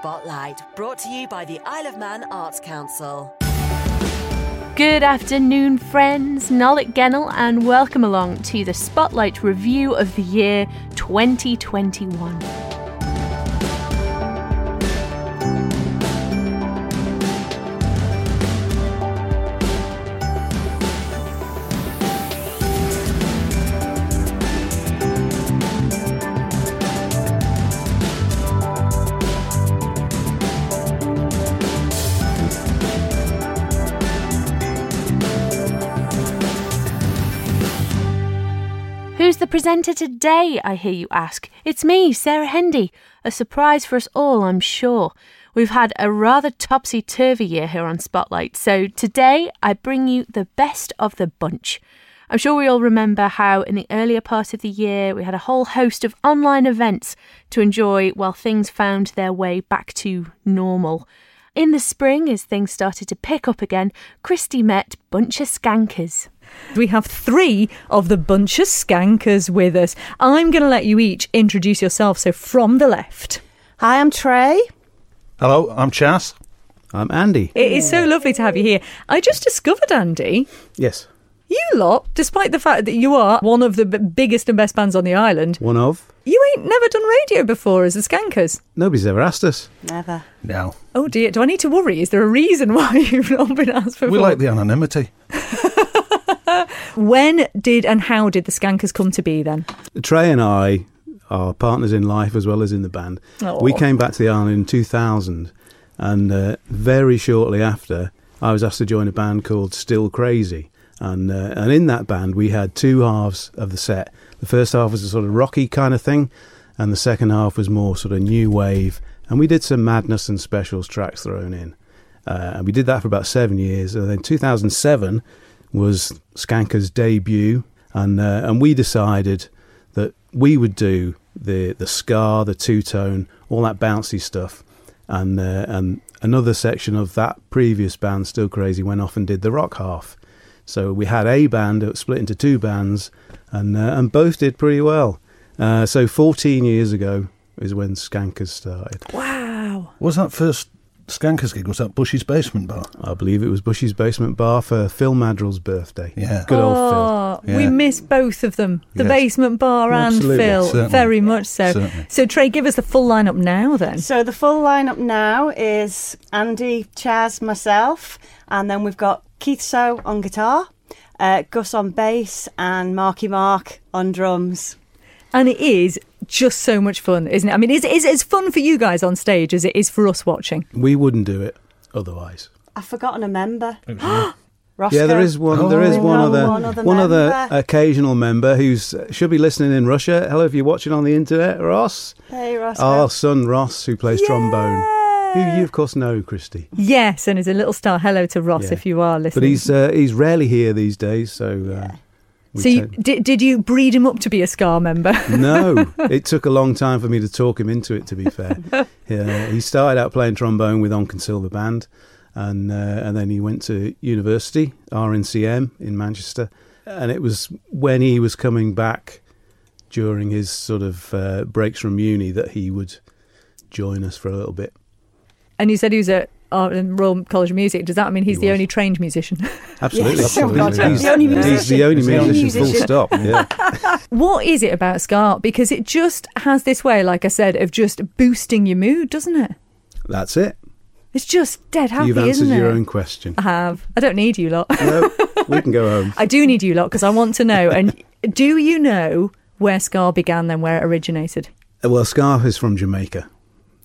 Spotlight, brought to you by the Isle of Man Arts Council. Good afternoon, friends. Nollick Ghennal, and welcome along to the Spotlight review of the year 2021. Presenter today, I hear you ask? It's me, Sarah Hendy. A surprise for us all, I'm sure. We've had a rather topsy turvy year here on Spotlight, so today I bring you the best of the bunch. I'm sure we all remember how, in the earlier part of the year, we had a whole host of online events to enjoy while things found their way back to normal. In the spring, as things started to pick up again, Christy met Bunch of Skankers. We have three of the bunch of skankers with us. I'm going to let you each introduce yourself. So from the left. Hi, I'm Trey. Hello, I'm Chas. I'm Andy. It is so lovely to have you here. I just discovered, Andy, Yes. you lot, despite the fact that you are one of the b- biggest and best bands on the island, One of. you ain't never done radio before as the Skankers. Nobody's ever asked us. Never. No, Oh dear, do I need to worry? Is there a reason why you've not been asked before? we like the anonymity. when did and how did the Skankers come to be then? Trey and I are partners in life as well as in the band. We came back to the island in 2000, and uh, very shortly after, I was asked to join a band called Still Crazy. And, uh, and in that band, we had two halves of the set. The first half was a sort of rocky kind of thing, and the second half was more sort of new wave. And we did some madness and specials tracks thrown in. Uh, and we did that for about seven years. And then 2007 was Skanker's debut, and uh, and we decided that we would do the the ska, the two tone, all that bouncy stuff, and uh, and another section of that previous band, Still Crazy, went off and did the rock half. So we had a band that was split into two bands, and uh, and both did pretty well. Uh, so 14 years ago is when Skankers started. Wow. Was that first Skankers gig? Was that Bushy's Basement Bar? I believe it was Bushy's Basement Bar for Phil Madrill's birthday. Yeah. Good old Phil. Oh, Yeah. we miss both of them. The Yes. basement bar and Absolutely. Phil. Certainly. Very much so. Certainly. So Trey, give us the full lineup now then. So the full lineup now is Andy, Chaz, myself, and then we've got Keith So on guitar, uh, Gus on bass, and Marky Mark on drums. And it is just so much fun, isn't it? I mean, it's, it's, it's fun for you guys on stage as it is for us watching. We wouldn't do it otherwise. I've forgotten a member. Yeah. Roscoe. Yeah, there is one. there is Oh. one other, One other one other occasional member who's uh, should be listening in Russia. Hello, if you're watching on the internet, Ross. Hey, Ross. Our son Ross, who plays trombone, who you of course know, Christy. Yes, and is a little star, hello to Ross Yeah. if you are listening. But he's uh, he's rarely here these days, so. Uh, we so you, did, did you breed him up to be a ska member? no, it took a long time for me to talk him into it. To be fair, yeah, he started out playing trombone with Onchan Silver Band, and uh, and then he went to university, RNCM in Manchester, and it was when he was coming back during his sort of uh, breaks from uni that he would join us for a little bit. and you said he was at uh, in Royal College of Music. Does that mean he's He the was. only trained musician? Absolutely, Yes. Oh, absolutely. God, he's, the only musician. He's the only musician. Full stop. Yeah. what is it about ska? Because it just has this way, like I said, of just boosting your mood, doesn't it? That's it. It's just dead happy, You've answered isn't your it? own question. I have. I don't need you lot. no, we can go home. I do need you lot because I want to know. And do you know where ska began then, where it originated? Uh, Well, Scarf is from Jamaica,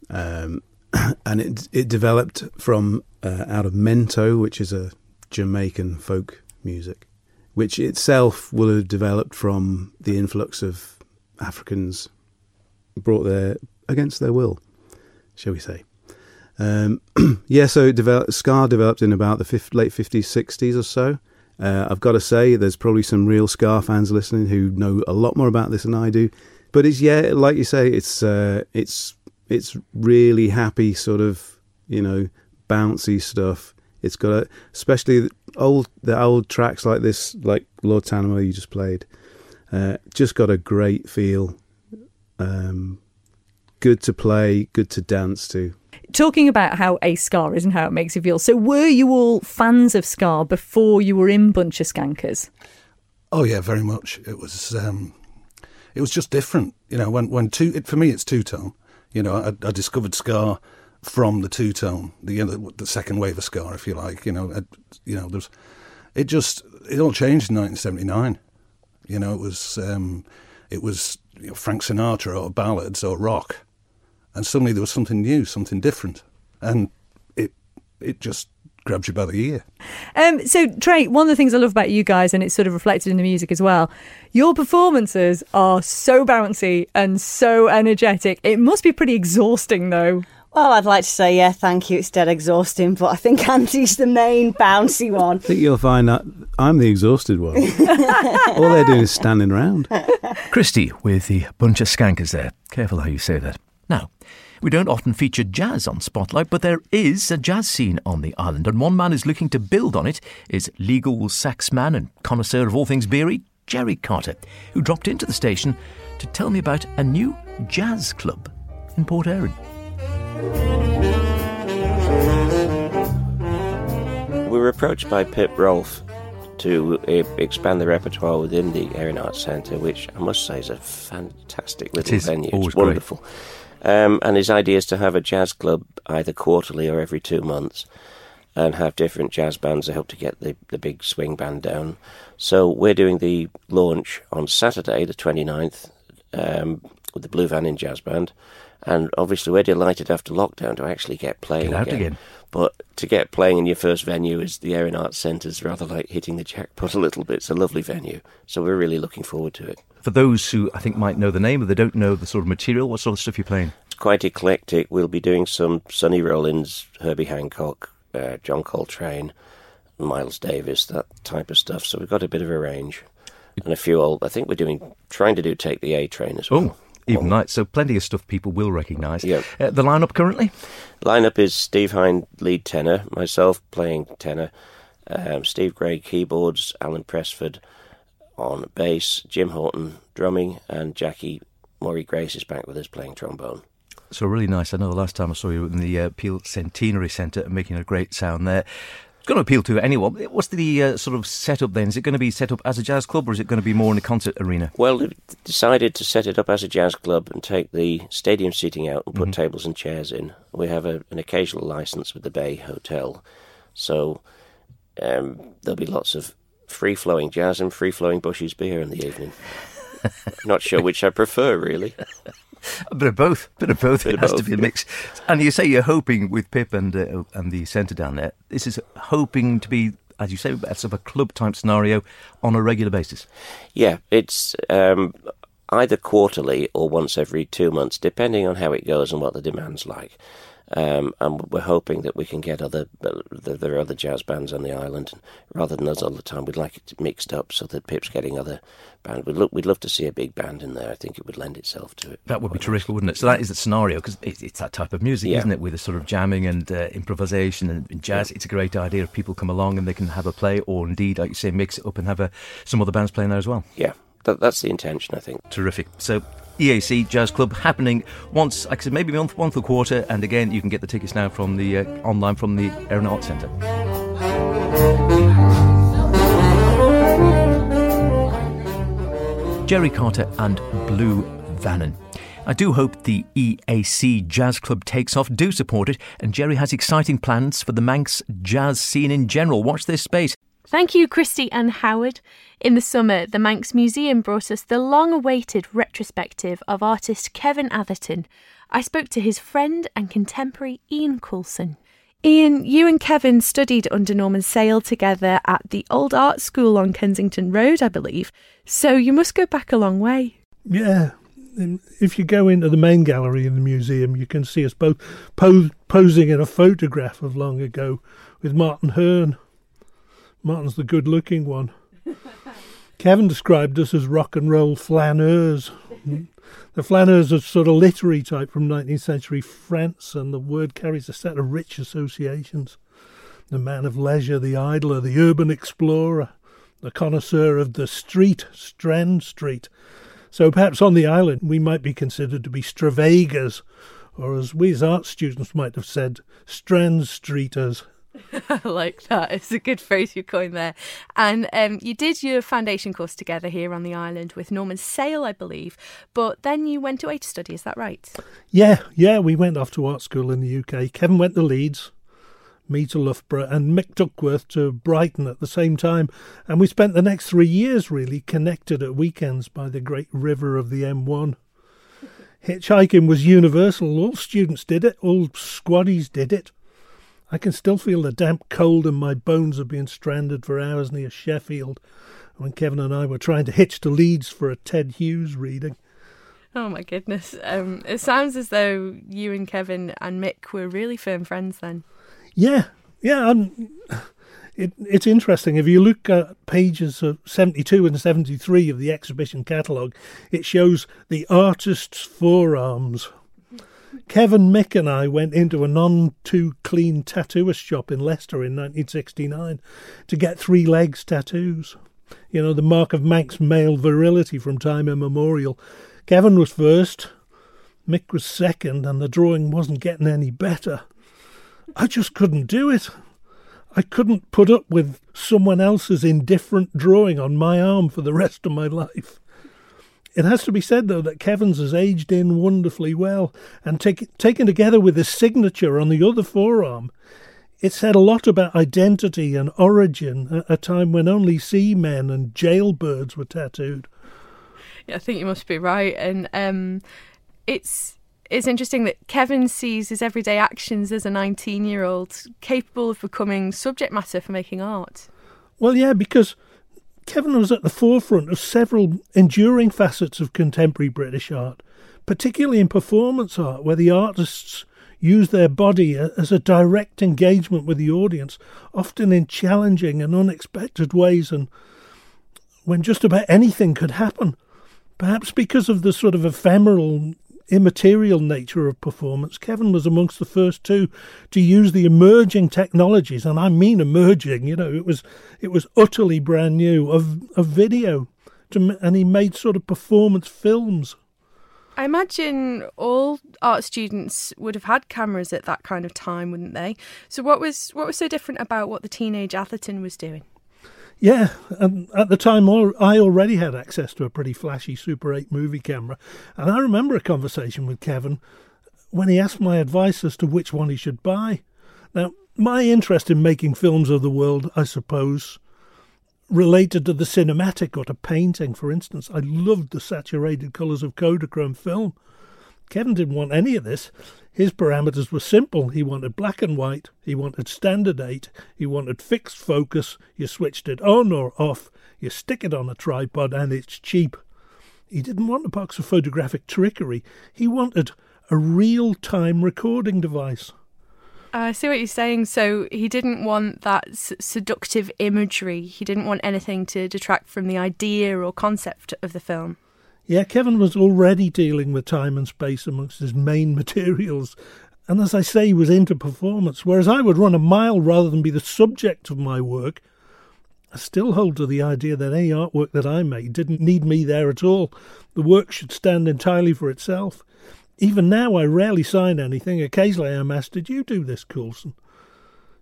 um, and it it developed from uh, out of mento, which is a Jamaican folk music, which itself will have developed from the influx of Africans brought there against their will, shall we say? Um, yeah, so ska developed in about the late fifties, sixties or so. Uh, I've got to say, there's probably some real ska fans listening who know a lot more about this than I do. But it's yeah, like you say, it's uh, it's it's really happy sort of you know bouncy stuff. It's got a, especially the old the old tracks like this, like Lord Tanamo you just played, uh, just got a great feel. Um, good to play, good to dance to. Talking about how a ska is and how it makes you feel. So, were you all fans of ska before you were in Bunch of Skankers? Oh yeah, very much. It was um, it was just different. You know, when when two it, for me it's two tone. You know, I, I discovered ska from the two tone, the you know, the second wave of ska, if you like. You know, I, you know, there's it just it all changed in 1979. You know, it was um, it was you know, Frank Sinatra or ballads or rock, and suddenly there was something new, something different, and it it just grabs you by the ear. Um, so, Trey, one of the things I love about you guys, and it's sort of reflected in the music as well, your performances are so bouncy and so energetic. It must be pretty exhausting, though. Well, I'd like to say, yeah, thank you. It's dead exhausting, but I think Andy's the main bouncy one. I think you'll find that I'm the exhausted one. All they're doing is standing around. Christy with the bunch of skankers there. Careful how you say that. Now, we don't often feature jazz on Spotlight, but there is a jazz scene on the island, and one man is looking to build on it is legal saxman and connoisseur of all things beery, Jerry Carter, who dropped into the station to tell me about a new jazz club in Port Erin. We were approached by Pip Rolfe to uh, expand the repertoire within the Erin Arts Centre, which I must say is a fantastic little is venue. it's great. Um, and his idea is to have a jazz club either quarterly or every two months and have different jazz bands to help to get the, the big swing band down. So we're doing the launch on Saturday, the 29th, um, with the Blue Van in Jazz Band. And obviously, we're delighted after lockdown to actually get playing Get out again. But to get playing in your first venue is the Erin Arts Centre is rather like hitting the jackpot a little bit. It's a lovely venue. So we're really looking forward to it. For those who I think might know the name, but they don't know the sort of material, what sort of stuff you're playing? It's quite eclectic. We'll be doing some Sonny Rollins, Herbie Hancock, uh, John Coltrane, Miles Davis, that type of stuff. So we've got a bit of a range. And a few old, I think we're doing, trying to do Take the A Train as well. Oh, even night. So plenty of stuff people will recognise. Yeah. Uh, the lineup currently? Lineup is Steve Hine, lead tenor, myself playing tenor, um, Steve Gray keyboards, Alan Pressford on bass, Jim Horton drumming, and Jackie Maury Grace is back with us playing trombone. So really nice. I know the last time I saw you in the uh, Peel Centenary Centre, and making a great sound there. It's going to appeal to anyone. What's the uh, sort of setup then? Is it going to be set up as a jazz club, or is it going to be more in a concert arena? Well, we've decided to set it up as a jazz club and take the stadium seating out and put Mhm. tables and chairs in. We have a, an occasional license with the Bay Hotel, so um, there'll be lots of free flowing jazz and free flowing Bushy's beer in the evening. Not sure which I prefer, really. A bit of both. A bit of both. Bit it of has to be a mix. And you say you're hoping with Pip and uh, and the centre down there. This is hoping to be, as you say, sort of a club type scenario on a regular basis. Yeah, it's um, either quarterly or once every two months, depending on how it goes and what the demand's like. Um, and we're hoping that we can get other there are other jazz bands on the island, rather than us all the time. We'd like it mixed up so that Pip's getting other bands. We'd, look, we'd love to see a big band in there. I think it would lend itself to it. That would be terrific, wouldn't it? So that is the scenario because it's, it's that type of music, Yeah. isn't it? With the sort of jamming and uh, improvisation and, and jazz. It's a great idea if people come along and they can have a play, or indeed, like you say, mix it up and have a, some other bands playing there as well. Yeah, that, that's the intention, I think. Terrific. So. EAC Jazz Club happening once, like I said, maybe once, once a quarter, and again, you can get the tickets now from the uh, online from the Erin Arts Centre. Jerry Carter and Blue Vannon. I do hope the EAC Jazz Club takes off. Do support it. And Jerry has exciting plans for the Manx jazz scene in general. Watch this space. Thank you, Christy and Howard. In the summer, the Manx Museum brought us the long awaited retrospective of artist Kevin Atherton. I spoke to his friend and contemporary Ian Coulson. Ian, you and Kevin studied under Norman Sayle together at the Old Art School on Kensington Road, I believe. So you must go back a long way. Yeah. If you go into the main gallery in the museum, you can see us both pose, posing in a photograph of long ago with Martin Hearn. Martin's the good looking one. Kevin described us as rock and roll flaneurs. The flaneurs are sort of literary type from 19th century France, and the word carries a set of rich associations. The man of leisure, the idler, the urban explorer, the connoisseur of the street, Strand Street, So perhaps on the island we might be considered to be Stravagas, or as we as art students might have said, Strand Streeters. I like that. It's a good phrase you coined there. And um, you did your foundation course together here on the island with Norman Sayle, I believe. But then you went away to study. Is that right? Yeah, yeah. We went off to art school in the UK. Kevin went to Leeds, me to Loughborough, and Mick Duckworth to Brighton at the same time. And we spent the next three years really connected at weekends by the great river of the M1. Hitchhiking was universal. All students did it. All squaddies did it. I can still feel the damp cold in my bones of being stranded for hours near Sheffield when Kevin and I were trying to hitch to Leeds for a Ted Hughes reading. Oh my goodness. Um, it sounds as though you and Kevin and Mick were really firm friends then. Yeah, yeah. It, it's interesting. If you look at pages of 72 and 73 of the exhibition catalogue, it shows the artist's forearms Kevin Mick and I went into a none too clean tattooist shop in Leicester in 1969 to get three legs tattoos. You know, the mark of Manx male virility from time immemorial. Kevin was first, Mick was second, and the drawing wasn't getting any better. I just couldn't do it. I couldn't put up with someone else's indifferent drawing on my arm for the rest of my life. It has to be said, though, that Kevin's has aged in wonderfully well, and take, taken together with his signature on the other forearm, it said a lot about identity and origin at a time when only seamen and jailbirds were tattooed. Yeah, I think you must be right, and um, it's it's interesting that Kevin sees his everyday actions as a 19 year old capable of becoming subject matter for making art. Well, yeah, because Kevin was at the forefront of several enduring facets of contemporary British art, particularly in performance art, where the artists use their body as a direct engagement with the audience, often in challenging and unexpected ways, and when just about anything could happen. Perhaps because of the sort of ephemeral immaterial nature of performance, Kevin was amongst the first two to use the emerging technologies, and I mean emerging. You know, it was it was utterly brand new of of video, to, and he made sort of performance films. I imagine all art students would have had cameras at that kind of time, wouldn't they? So, what was what was so different about what the teenage Atherton was doing? Yeah, and at the time, I already had access to a pretty flashy Super 8 movie camera. And I remember a conversation with Kevin when he asked my advice as to which one he should buy. Now, my interest in making films of the world, I suppose, related to the cinematic or to painting, for instance. I loved the saturated colours of Kodachrome film. Kevin didn't want any of this. His parameters were simple. He wanted black and white, he wanted standard 8, he wanted fixed focus, you switched it on or off, you stick it on a tripod, and it's cheap. He didn't want a box of photographic trickery, he wanted a real time recording device. I see what you're saying. So he didn't want that s- seductive imagery. He didn't want anything to detract from the idea or concept of the film. Yeah, Kevin was already dealing with time and space amongst his main materials. And as I say, he was into performance, whereas I would run a mile rather than be the subject of my work. I still hold to the idea that any artwork that I made didn't need me there at all. The work should stand entirely for itself. Even now, I rarely sign anything. Occasionally, I'm asked, Did you do this, Coulson?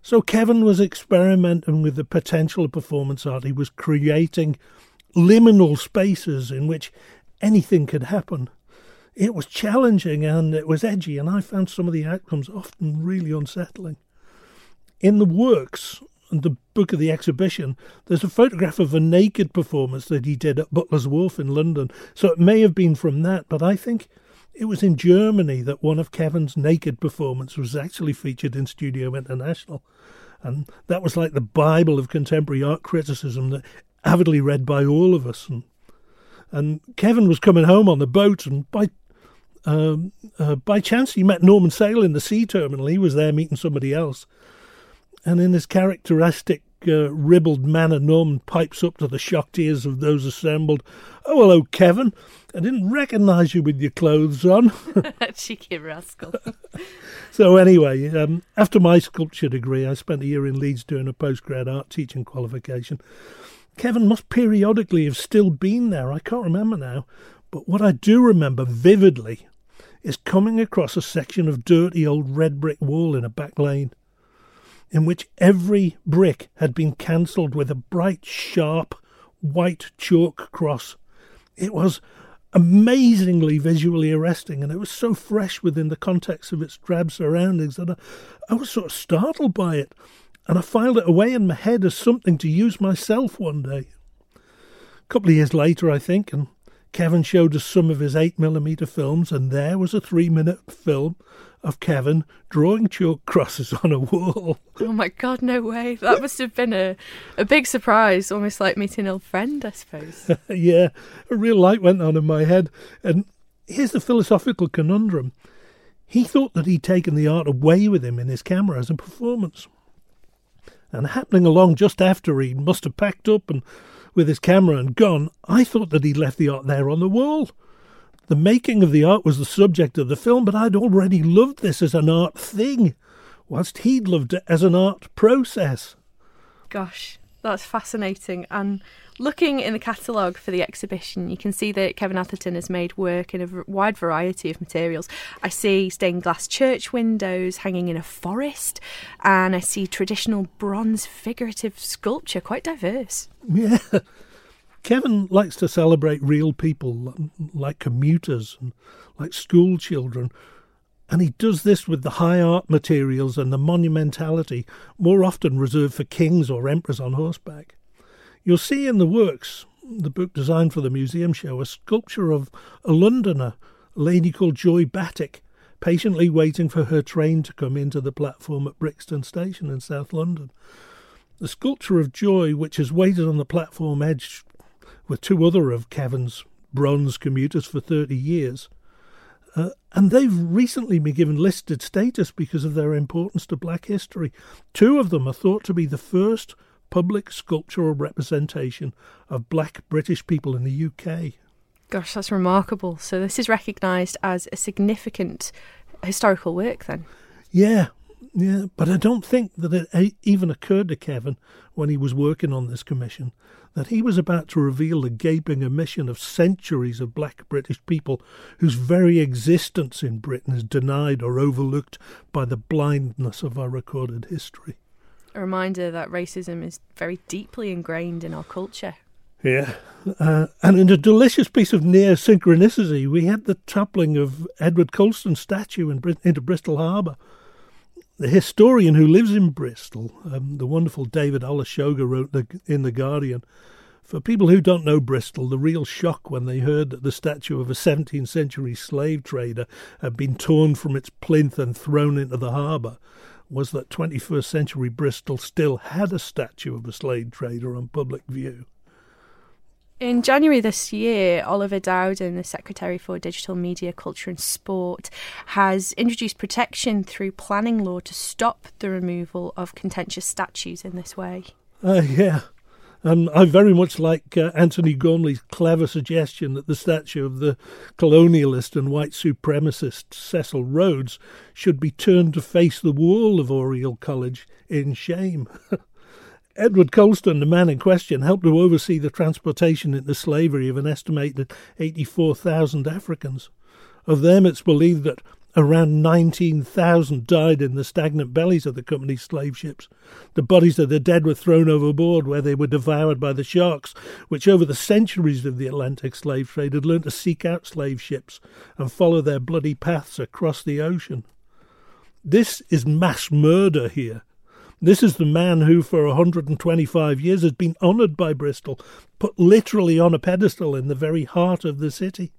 So, Kevin was experimenting with the potential of performance art. He was creating liminal spaces in which anything could happen. It was challenging and it was edgy, and I found some of the outcomes often really unsettling. In the works, and the book of the exhibition, there's a photograph of a naked performance that he did at Butler's Wharf in London. So it may have been from that, but I think it was in Germany that one of Kevin's naked performances was actually featured in Studio International. And that was like the Bible of contemporary art criticism that avidly read by all of us. And and Kevin was coming home on the boat, and by um, uh, by chance he met Norman Sayle in the sea terminal. He was there meeting somebody else, and in his characteristic uh, ribald manner, Norman pipes up to the shocked ears of those assembled. "Oh, hello, Kevin! I didn't recognise you with your clothes on." Cheeky rascal. so anyway, um, after my sculpture degree, I spent a year in Leeds doing a postgrad art teaching qualification. Kevin must periodically have still been there. I can't remember now. But what I do remember vividly is coming across a section of dirty old red brick wall in a back lane, in which every brick had been cancelled with a bright, sharp, white chalk cross. It was amazingly visually arresting, and it was so fresh within the context of its drab surroundings that I, I was sort of startled by it, and I filed it away in my head as something to use myself one day. A couple of years later, I think, and Kevin showed us some of his 8mm films, and there was a three minute film of Kevin drawing chalk crosses on a wall. Oh my god, no way. That must have been a, a big surprise, almost like meeting an old friend, I suppose. yeah, a real light went on in my head. And here's the philosophical conundrum he thought that he'd taken the art away with him in his camera as a performance. And happening along just after he must have packed up and with his camera and gone, I thought that he'd left the art there on the wall. The making of the art was the subject of the film, but I'd already loved this as an art thing, whilst he'd loved it as an art process. Gosh, that's fascinating. And looking in the catalogue for the exhibition, you can see that Kevin Atherton has made work in a wide variety of materials. I see stained glass church windows hanging in a forest, and I see traditional bronze figurative sculpture, quite diverse. Yeah. Kevin likes to celebrate real people like commuters and like school children, and he does this with the high art materials and the monumentality more often reserved for kings or emperors on horseback. You'll see in the works, the book designed for the museum show, a sculpture of a Londoner, a lady called Joy Battick, patiently waiting for her train to come into the platform at Brixton Station in South London. The sculpture of Joy, which has waited on the platform edge with two other of Kevin's bronze commuters for 30 years. Uh, and they've recently been given listed status because of their importance to black history. Two of them are thought to be the first public sculptural representation of black British people in the UK. Gosh, that's remarkable. So, this is recognised as a significant historical work then? Yeah, yeah, but I don't think that it even occurred to Kevin when he was working on this commission that he was about to reveal the gaping omission of centuries of black British people whose very existence in Britain is denied or overlooked by the blindness of our recorded history. A reminder that racism is very deeply ingrained in our culture. Yeah. Uh, and in a delicious piece of near synchronicity, we had the toppling of Edward Colston's statue in, into Bristol Harbour. The historian who lives in Bristol, um, the wonderful David Olusoga, wrote the, in The Guardian For people who don't know Bristol, the real shock when they heard that the statue of a 17th century slave trader had been torn from its plinth and thrown into the harbour was that 21st century Bristol still had a statue of a slave trader on public view. In January this year, Oliver Dowden, the Secretary for Digital Media, Culture and Sport, has introduced protection through planning law to stop the removal of contentious statues in this way. Uh, yeah. Um, I very much like uh, Antony Gormley's clever suggestion that the statue of the colonialist and white supremacist Cecil Rhodes should be turned to face the wall of Oriel College in shame. Edward Colston, the man in question, helped to oversee the transportation into slavery of an estimated 84,000 Africans. Of them, it's believed that around 19,000 died in the stagnant bellies of the company's slave ships. The bodies of the dead were thrown overboard where they were devoured by the sharks, which over the centuries of the Atlantic slave trade had learned to seek out slave ships and follow their bloody paths across the ocean. This is mass murder here, this is the man who, for 125 years, has been honoured by Bristol, put literally on a pedestal in the very heart of the city.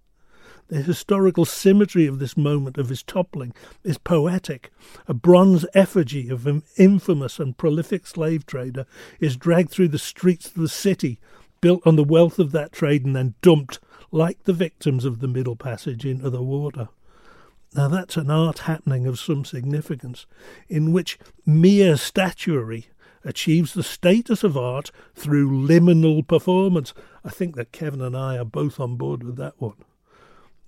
The historical symmetry of this moment of his toppling is poetic. A bronze effigy of an infamous and prolific slave trader is dragged through the streets of the city, built on the wealth of that trade, and then dumped, like the victims of the Middle Passage, into the water. Now, that's an art happening of some significance, in which mere statuary achieves the status of art through liminal performance. I think that Kevin and I are both on board with that one.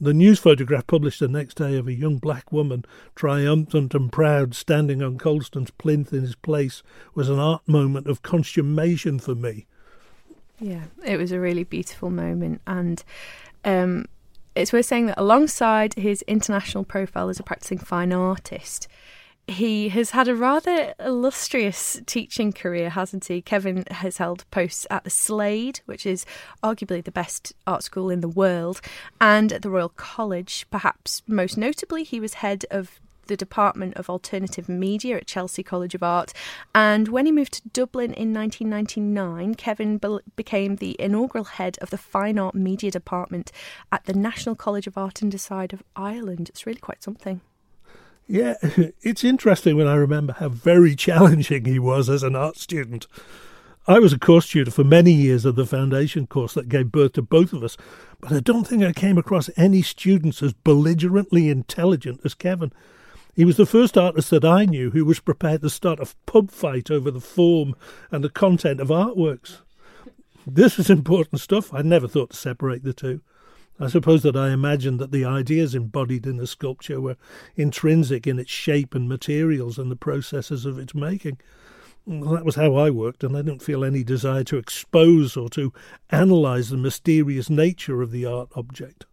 The news photograph published the next day of a young black woman, triumphant and proud, standing on Colston's plinth in his place, was an art moment of consummation for me. Yeah, it was a really beautiful moment, and um, it's worth saying that alongside his international profile as a practicing fine artist, he has had a rather illustrious teaching career, hasn't he? Kevin has held posts at the Slade, which is arguably the best art school in the world, and at the Royal College. Perhaps most notably, he was head of the Department of Alternative Media at Chelsea College of Art. And when he moved to Dublin in 1999, Kevin be- became the inaugural head of the Fine Art Media Department at the National College of Art and Design of Ireland. It's really quite something. Yeah, it's interesting when I remember how very challenging he was as an art student. I was a course tutor for many years of the foundation course that gave birth to both of us, but I don't think I came across any students as belligerently intelligent as Kevin. He was the first artist that I knew who was prepared to start a pub fight over the form and the content of artworks. This is important stuff. I never thought to separate the two. I suppose that I imagined that the ideas embodied in the sculpture were intrinsic in its shape and materials and the processes of its making. Well, that was how I worked, and I didn't feel any desire to expose or to analyse the mysterious nature of the art object.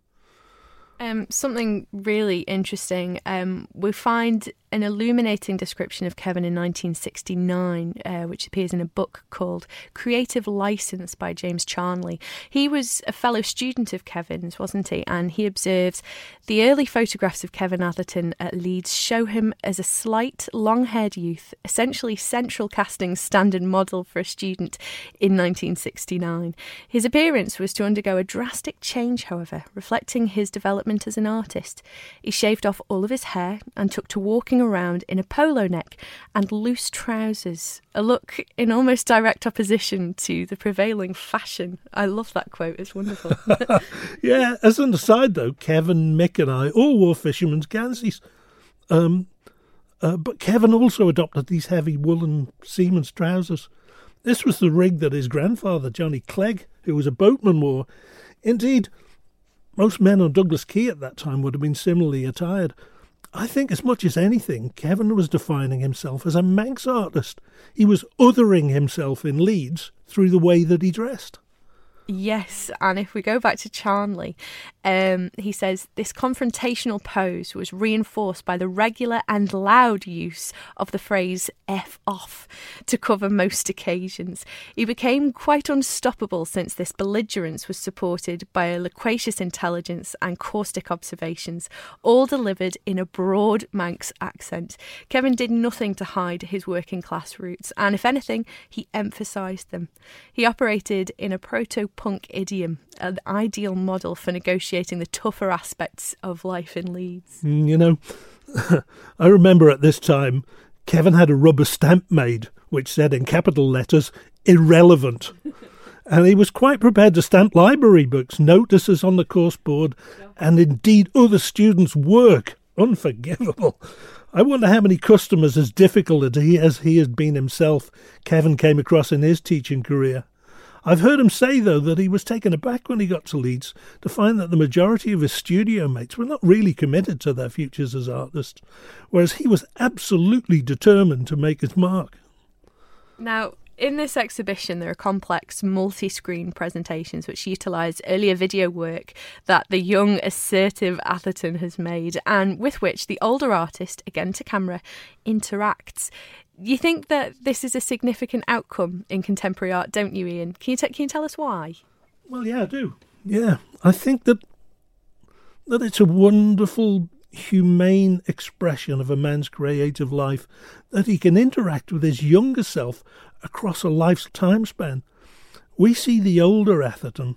Um, something really interesting. Um, we find an illuminating description of Kevin in 1969, uh, which appears in a book called Creative License by James Charnley. He was a fellow student of Kevin's, wasn't he? And he observes the early photographs of Kevin Atherton at Leeds show him as a slight, long haired youth, essentially central casting standard model for a student in 1969. His appearance was to undergo a drastic change, however, reflecting his development as an artist. He shaved off all of his hair and took to walking around in a polo neck and loose trousers, a look in almost direct opposition to the prevailing fashion. I love that quote, it's wonderful. yeah, as an aside though, Kevin, Mick, and I all wore fishermen's gansies. Um, uh, but Kevin also adopted these heavy woolen seaman's trousers. This was the rig that his grandfather, Johnny Clegg, who was a boatman, wore. Indeed, most men on Douglas Quay at that time would have been similarly attired. I think, as much as anything, Kevin was defining himself as a Manx artist. He was othering himself in Leeds through the way that he dressed. Yes, and if we go back to Charnley, um, he says this confrontational pose was reinforced by the regular and loud use of the phrase F off to cover most occasions. He became quite unstoppable since this belligerence was supported by a loquacious intelligence and caustic observations, all delivered in a broad Manx accent. Kevin did nothing to hide his working class roots, and if anything, he emphasised them. He operated in a proto punk idiom, an ideal model for negotiating the tougher aspects of life in Leeds. Mm, You know, I remember at this time, Kevin had a rubber stamp made which said in capital letters, irrelevant. and he was quite prepared to stamp library books, notices on the course board, and indeed other students' work. Unforgivable. I wonder how many customers as difficult as he, as he has been himself Kevin came across in his teaching career. I've heard him say, though, that he was taken aback when he got to Leeds to find that the majority of his studio mates were not really committed to their futures as artists, whereas he was absolutely determined to make his mark. Now, in this exhibition, there are complex multi screen presentations which utilise earlier video work that the young, assertive Atherton has made and with which the older artist, again to camera, interacts. You think that this is a significant outcome in contemporary art, don't you, Ian? Can you, t- can you tell us why? Well, yeah, I do. Yeah, I think that that it's a wonderful, humane expression of a man's creative life that he can interact with his younger self across a life's time span. We see the older Atherton,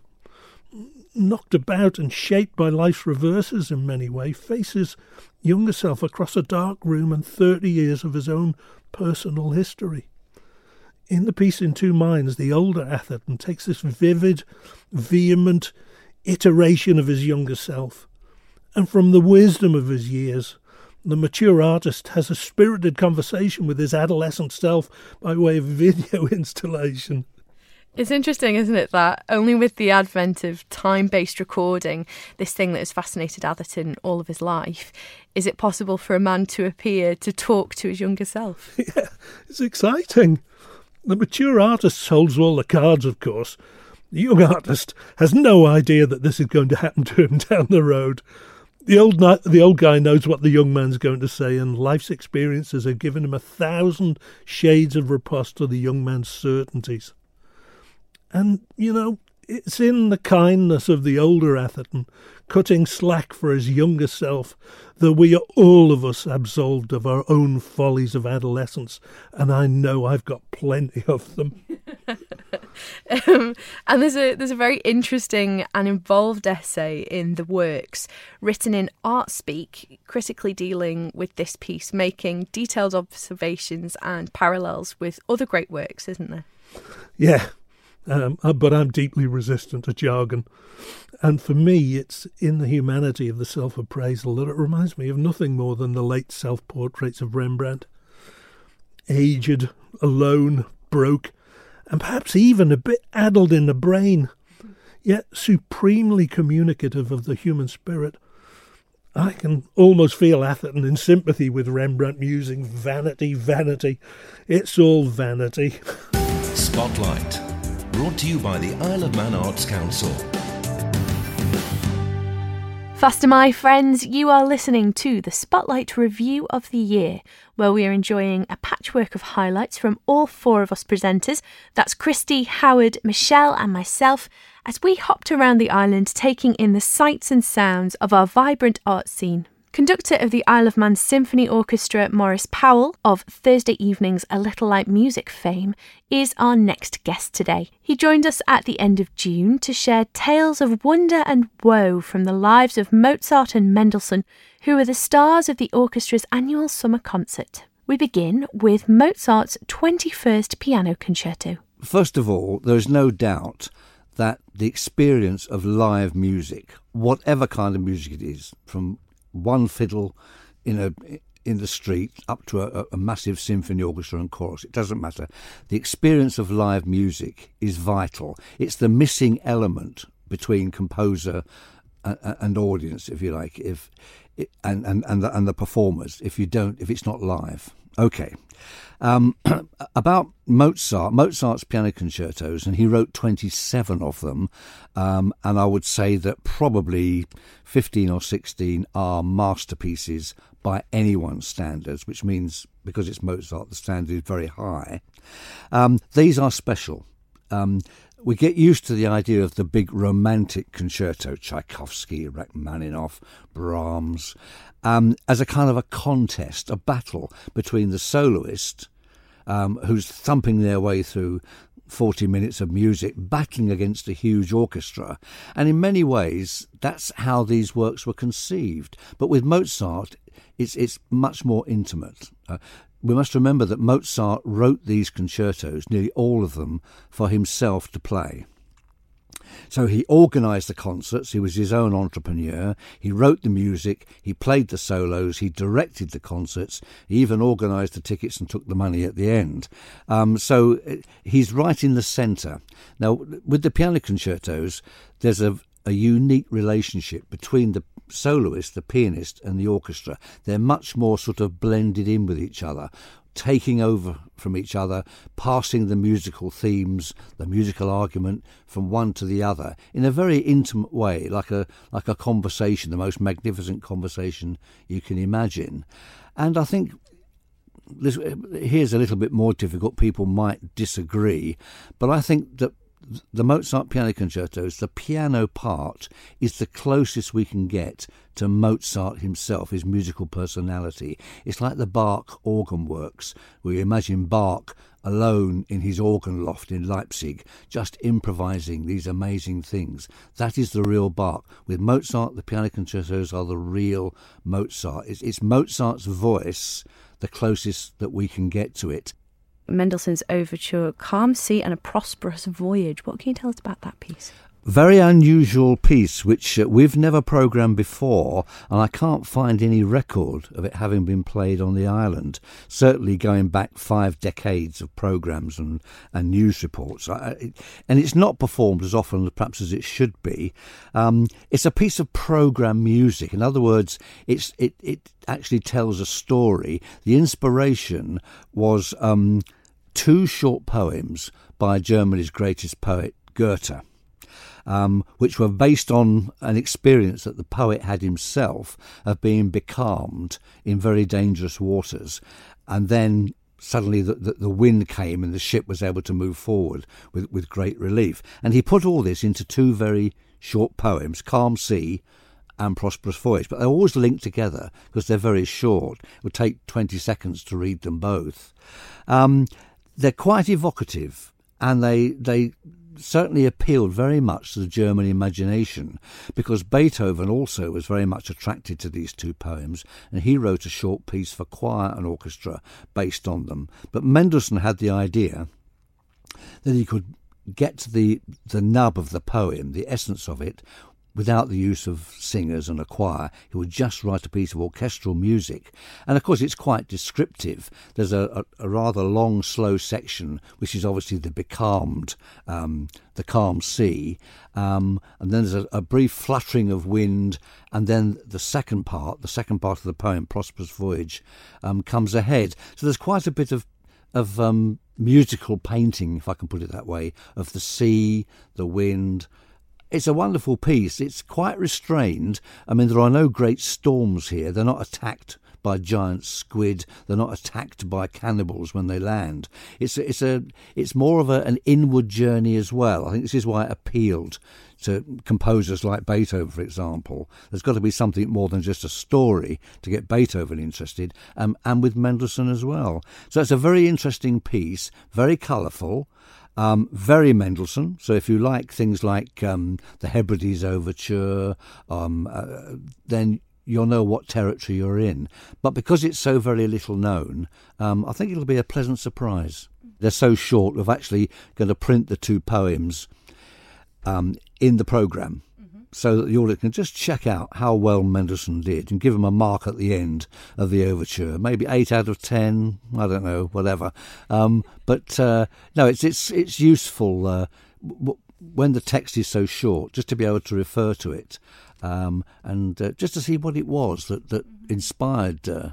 knocked about and shaped by life's reverses in many ways, faces younger self across a dark room and 30 years of his own personal history. In the piece In Two Minds, the older Atherton takes this vivid, vehement iteration of his younger self, and from the wisdom of his years, the mature artist has a spirited conversation with his adolescent self by way of video installation. It's interesting, isn't it, that only with the advent of time based recording, this thing that has fascinated Atherton all of his life, is it possible for a man to appear to talk to his younger self? yeah, it's exciting. The mature artist holds all the cards, of course, The young artist has no idea that this is going to happen to him down the road. The old, the old guy knows what the young man's going to say, and life's experiences have given him a thousand shades of riposte to the young man's certainties. And, you know, it's in the kindness of the older Atherton, cutting slack for his younger self, that we are all of us absolved of our own follies of adolescence, and I know I've got plenty of them. um, and there's a there's a very interesting and involved essay in the works written in art speak, critically dealing with this piece, making detailed observations and parallels with other great works, isn't there? Yeah, um, uh, but I'm deeply resistant to jargon. And for me, it's in the humanity of the self appraisal that it reminds me of nothing more than the late self portraits of Rembrandt. Aged, alone, broke, and perhaps even a bit addled in the brain, yet supremely communicative of the human spirit. I can almost feel Atherton in sympathy with Rembrandt musing, vanity, vanity. It's all vanity. Spotlight brought to you by the Isle of Man Arts Council. Faster, my friends, you are listening to the Spotlight Review of the Year, where we are enjoying a patchwork of highlights from all four of us presenters. That's Christy, Howard, Michelle, and myself, as we hopped around the island taking in the sights and sounds of our vibrant art scene. Conductor of the Isle of Man Symphony Orchestra, Morris Powell, of Thursday evening's A Little Light Music fame, is our next guest today. He joined us at the end of June to share tales of wonder and woe from the lives of Mozart and Mendelssohn, who are the stars of the orchestra's annual summer concert. We begin with Mozart's 21st Piano Concerto. First of all, there is no doubt that the experience of live music, whatever kind of music it is, from one fiddle in a in the street up to a, a, massive symphony orchestra and chorus. It doesn't matter. The experience of live music is vital. It's the missing element between composer and, and audience, if you like, if and and and the, and the performers. If you don't, if it's not live, okay. Um, about Mozart, Mozart's piano concertos, and he wrote 27 of them. Um, and I would say that probably 15 or 16 are masterpieces by anyone's standards, which means because it's Mozart, the standard is very high. Um, these are special. Um, we get used to the idea of the big romantic concerto, Tchaikovsky, Rachmaninoff, Brahms, um, as a kind of a contest, a battle between the soloist, um, who's thumping their way through 40 minutes of music, battling against a huge orchestra. And in many ways, that's how these works were conceived. But with Mozart, it's, it's much more intimate. Uh, we must remember that Mozart wrote these concertos, nearly all of them, for himself to play. So he organised the concerts, he was his own entrepreneur, he wrote the music, he played the solos, he directed the concerts, he even organised the tickets and took the money at the end. Um, so uh, he's right in the centre. Now, with the piano concertos, there's a, a unique relationship between the soloist, the pianist, and the orchestra. They're much more sort of blended in with each other taking over from each other, passing the musical themes, the musical argument from one to the other in a very intimate way, like a like a conversation, the most magnificent conversation you can imagine. And I think this, here's a little bit more difficult. People might disagree, but I think that the Mozart piano concertos, the piano part is the closest we can get to Mozart himself, his musical personality. It's like the Bach organ works, where you imagine Bach alone in his organ loft in Leipzig, just improvising these amazing things. That is the real Bach. With Mozart, the piano concertos are the real Mozart. It's, it's Mozart's voice, the closest that we can get to it. Mendelssohn's overture, Calm Sea and a Prosperous Voyage. What can you tell us about that piece? Very unusual piece, which uh, we've never programmed before, and I can't find any record of it having been played on the island. Certainly going back five decades of programs and, and news reports. And it's not performed as often, perhaps, as it should be. Um, it's a piece of program music. In other words, it's it, it actually tells a story. The inspiration was. Um, two short poems by Germany's greatest poet, Goethe. um, which were based on an experience that the poet had himself of being becalmed in very dangerous waters. And then suddenly the, the, the, wind came and the ship was able to move forward with, with great relief. And he put all this into two very short poems, Calm Sea and Prosperous Voyage. But they're always linked together because they're very short. It would take 20 seconds to read them both. Um, they're quite evocative and they, they certainly appealed very much to the German imagination because Beethoven also was very much attracted to these two poems and he wrote a short piece for choir and orchestra based on them. But Mendelssohn had the idea that he could get the, the nub of the poem, the essence of it, without the use of singers and a choir. He would just write a piece of orchestral music. And of course, it's quite descriptive. There's a, a, a rather long, slow section, which is obviously the becalmed, um, the calm sea. Um, and then there's a, a, brief fluttering of wind. And then the second part, the second part of the poem, Prosperous Voyage, um, comes ahead. So there's quite a bit of, of um, musical painting, if I can put it that way, of the sea, the wind, it's a wonderful piece. It's quite restrained. I mean, there are no great storms here. They're not attacked by giant squid. They're not attacked by cannibals when they land. It's a, it's a it's more of a, an inward journey as well. I think this is why it appealed to composers like Beethoven, for example. There's got to be something more than just a story to get Beethoven interested, um, and with Mendelssohn as well. So it's a very interesting piece, very colourful. Um, very Mendelssohn. So if you like things like um, the Hebrides Overture, um, uh, then you'll know what territory you're in. But because it's so very little known, um, I think it'll be a pleasant surprise. They're so short, we're actually going to print the two poems um, in the programme so that the audience can just check out how well Mendelssohn did and give him a mark at the end of the overture. Maybe eight out of ten. I don't know, whatever. Um, but uh, no, it's it's it's useful uh, w- when the text is so short, just to be able to refer to it um, and uh, just to see what it was that that inspired uh,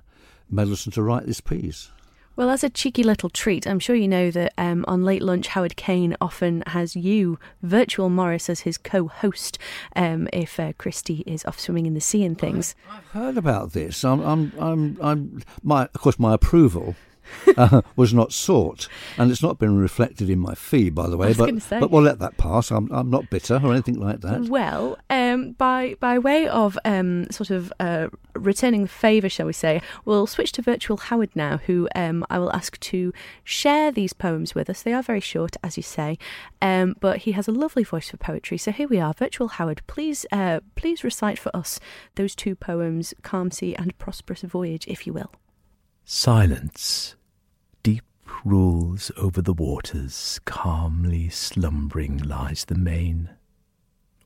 Mendelssohn to write this piece. Well, as a cheeky little treat, I'm sure you know that um, on Late Lunch, Howard Caine often has you, Virtual Morris, as his co host um, if uh, Christy is off swimming in the sea and things. I, have heard about this. I'm, I'm, I'm, I'm, my, of course, my approval uh, was not sought, and it's not been reflected in my fee, by the way. but but we'll let that pass. I'm I'm not bitter or anything like that. Well, um, by by way of um, sort of uh, returning the favour, shall we say, we'll switch to Virtual Howard now, who um, I will ask to share these poems with us. They are very short, as you say, um, but he has a lovely voice for poetry. So here we are, Virtual Howard. Please uh, please recite for us those two poems, Calm Sea and Prosperous Voyage, if you will. Silence deep rules over the waters, calmly slumbering lies the main,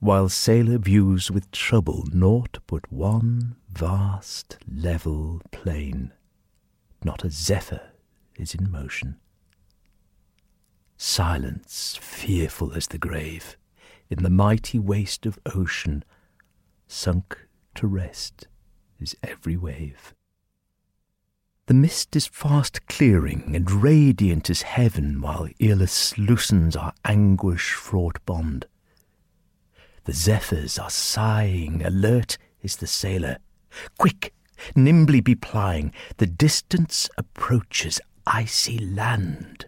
while sailor views with trouble naught but one vast level plain. Not a zephyr is in motion. Silence, fearful as the grave, in the mighty waste of ocean, sunk to rest is every wave. The mist is fast clearing, and radiant is heaven, while Aeolus loosens our anguish fraught bond. The zephyrs are sighing, alert is the sailor. Quick, nimbly be plying, the distance approaches icy land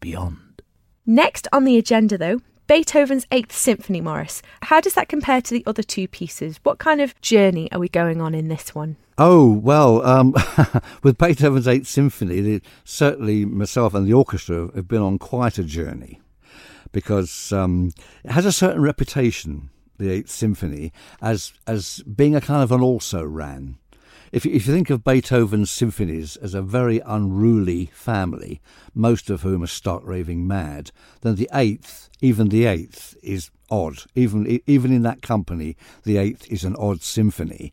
beyond. Next on the agenda, though, Beethoven's Eighth Symphony, Morris. How does that compare to the other two pieces? What kind of journey are we going on in this one? Oh, well, um, with Beethoven's Eighth Symphony, certainly myself and the orchestra have been on quite a journey because um, it has a certain reputation, the Eighth Symphony, as, as being a kind of an also ran. If, if you think of Beethoven's symphonies as a very unruly family, most of whom are stark raving mad, then the eighth, even the eighth, is odd. Even even in that company, the eighth is an odd symphony.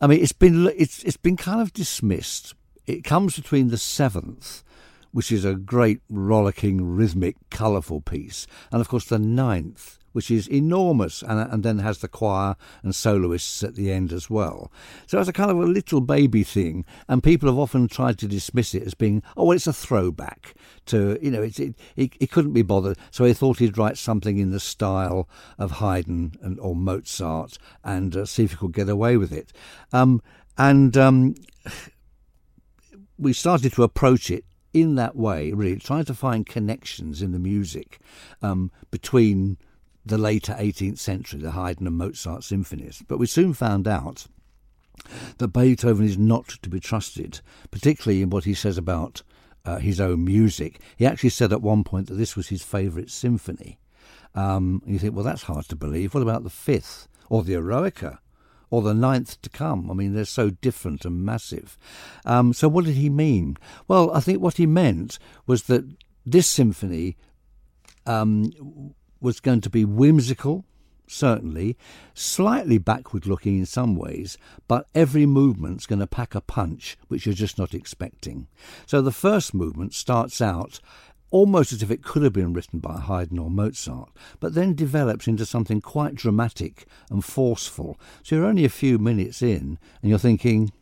I mean, it's been it's it's been kind of dismissed. It comes between the seventh, which is a great rollicking, rhythmic, colourful piece, and of course the ninth, which is enormous, and, and then has the choir and soloists at the end as well. So it's a kind of a little baby thing, and people have often tried to dismiss it as being, oh, well, it's a throwback to, you know, it, it, it, it couldn't be bothered, so he thought he'd write something in the style of Haydn and, or Mozart and uh, see if he could get away with it. Um, and um, we started to approach it in that way, really, trying to find connections in the music um, between the later 18th century, the Haydn and Mozart symphonies. But we soon found out that Beethoven is not to be trusted, particularly in what he says about uh, his own music. He actually said at one point that this was his favourite symphony. Um, you think, well, that's hard to believe. What about the fifth or the Eroica? or the ninth to come. I mean, they're so different and massive. Um, so, what did he mean? Well, I think what he meant was that this symphony um, was going to be whimsical, certainly, slightly backward looking in some ways, but every movement's going to pack a punch which you're just not expecting. So, the first movement starts out almost as if it could have been written by Haydn or Mozart, but then develops into something quite dramatic and forceful. So you're only a few minutes in and you're thinking,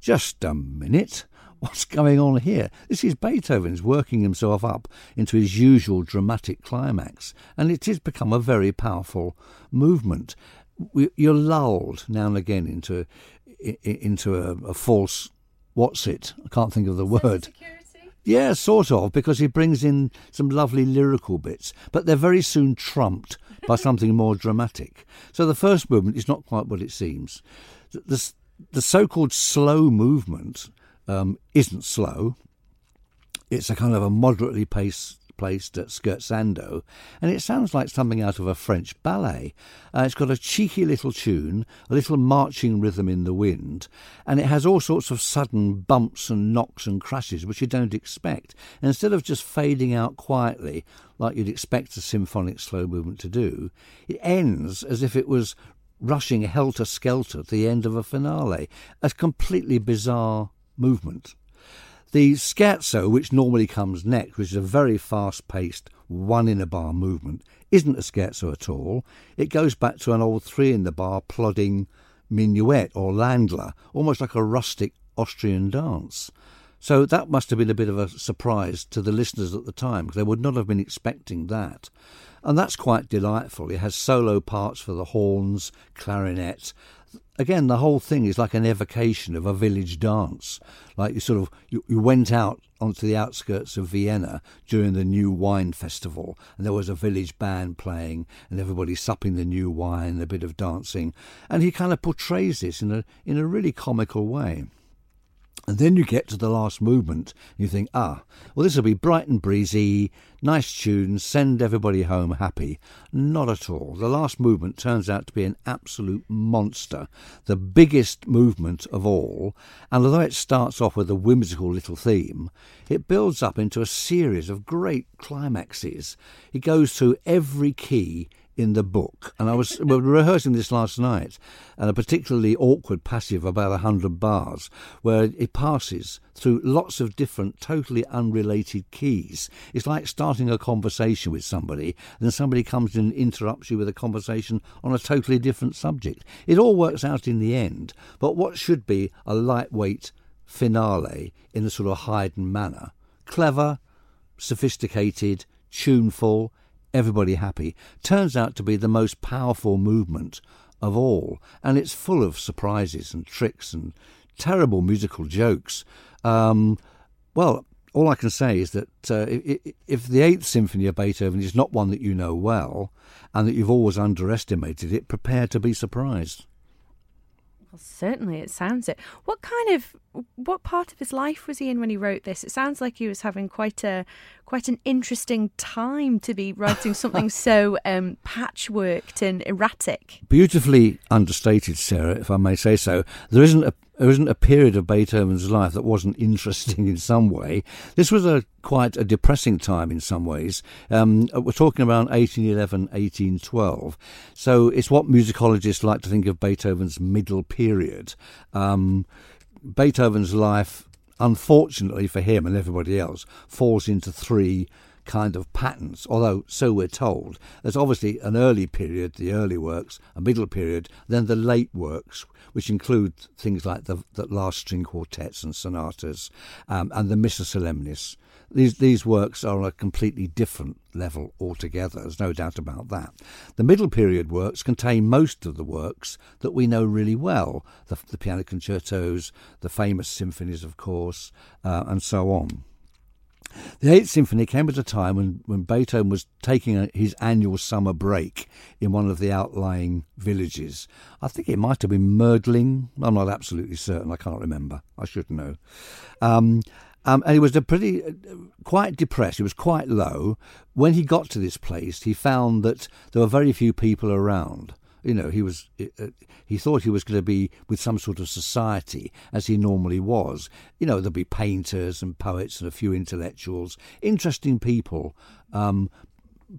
just a minute. What's going on here? This is Beethoven's working himself up into his usual dramatic climax, and it has become a very powerful movement. You're lulled now and again into into a, a false what's it? I can't think of the word. Yeah, sort of, because he brings in some lovely lyrical bits, but they're very soon trumped by something more dramatic. So the first movement is not quite what it seems. The, the, the so called slow movement um, isn't slow, it's a kind of a moderately paced placed at Scherzando, and it sounds like something out of a French ballet. Uh, it's got a cheeky little tune, a little marching rhythm in the wind, and it has all sorts of sudden bumps and knocks and crashes which you don't expect. And instead of just fading out quietly, like you'd expect a symphonic slow movement to do, it ends as if it was rushing helter skelter to the end of a finale. A completely bizarre movement. The scherzo, which normally comes next, which is a very fast paced one in a bar movement, isn't a scherzo at all. It goes back to an old three in the bar plodding minuet or Ländler, almost like a rustic Austrian dance. So that must have been a bit of a surprise to the listeners at the time, because they would not have been expecting that. And that's quite delightful. It has solo parts for the horns, clarinet, again, the whole thing is like an evocation of a village dance. Like you sort of you, you went out onto the outskirts of Vienna during the new wine festival, and there was a village band playing, and everybody supping the new wine, a bit of dancing, and he kind of portrays this in a in a really comical way. And then you get to the last movement, and you think, ah, well, this will be bright and breezy, nice tunes, send everybody home happy. Not at all. The last movement turns out to be an absolute monster, the biggest movement of all. And although it starts off with a whimsical little theme, it builds up into a series of great climaxes. It goes through every key in the book. And I was we were rehearsing this last night, and a particularly awkward passage of about a hundred bars, where it passes through lots of different, totally unrelated keys. It's like starting a conversation with somebody, and then somebody comes in and interrupts you with a conversation on a totally different subject. It all works out in the end, but what should be a lightweight finale in a sort of Haydn manner, clever, sophisticated, tuneful everybody happy, turns out to be the most powerful movement of all. And it's full of surprises and tricks and terrible musical jokes. Um, well, all I can say is that uh, if the Eighth Symphony of Beethoven is not one that you know well and that you've always underestimated it, prepare to be surprised. Well, certainly it sounds it. What kind of what part of his life was he in when he wrote this? It sounds like he was having quite a quite an interesting time to be writing something so um, patchworked and erratic. Beautifully understated, Sarah, if I may say so. There isn't a there isn't a period of Beethoven's life that wasn't interesting in some way. This was a quite a depressing time in some ways. Um, we're talking around 1811, 1812. So it's what musicologists like to think of Beethoven's middle period. Um, Beethoven's life, unfortunately for him and everybody else, falls into three kind of patterns, although so we're told. There's obviously an early period, the early works, a middle period, then the late works, which include things like the, the last string quartets and sonatas um, and the Missa Solemnis. These, these works are on a completely different level altogether, there's no doubt about that. The middle period works contain most of the works that we know really well the, the piano concertos, the famous symphonies, of course, uh, and so on. The Eighth Symphony came at a time when, when Beethoven was taking a, his annual summer break in one of the outlying villages. I think it might have been Mödling. I'm not absolutely certain. I can't remember. I should know. Um, um, and he was pretty, uh, quite depressed. He was quite low. When he got to this place, he found that there were very few people around. You know, he was uh, he thought he was going to be with some sort of society as he normally was. You know, there'd be painters and poets and a few intellectuals, interesting people. Um,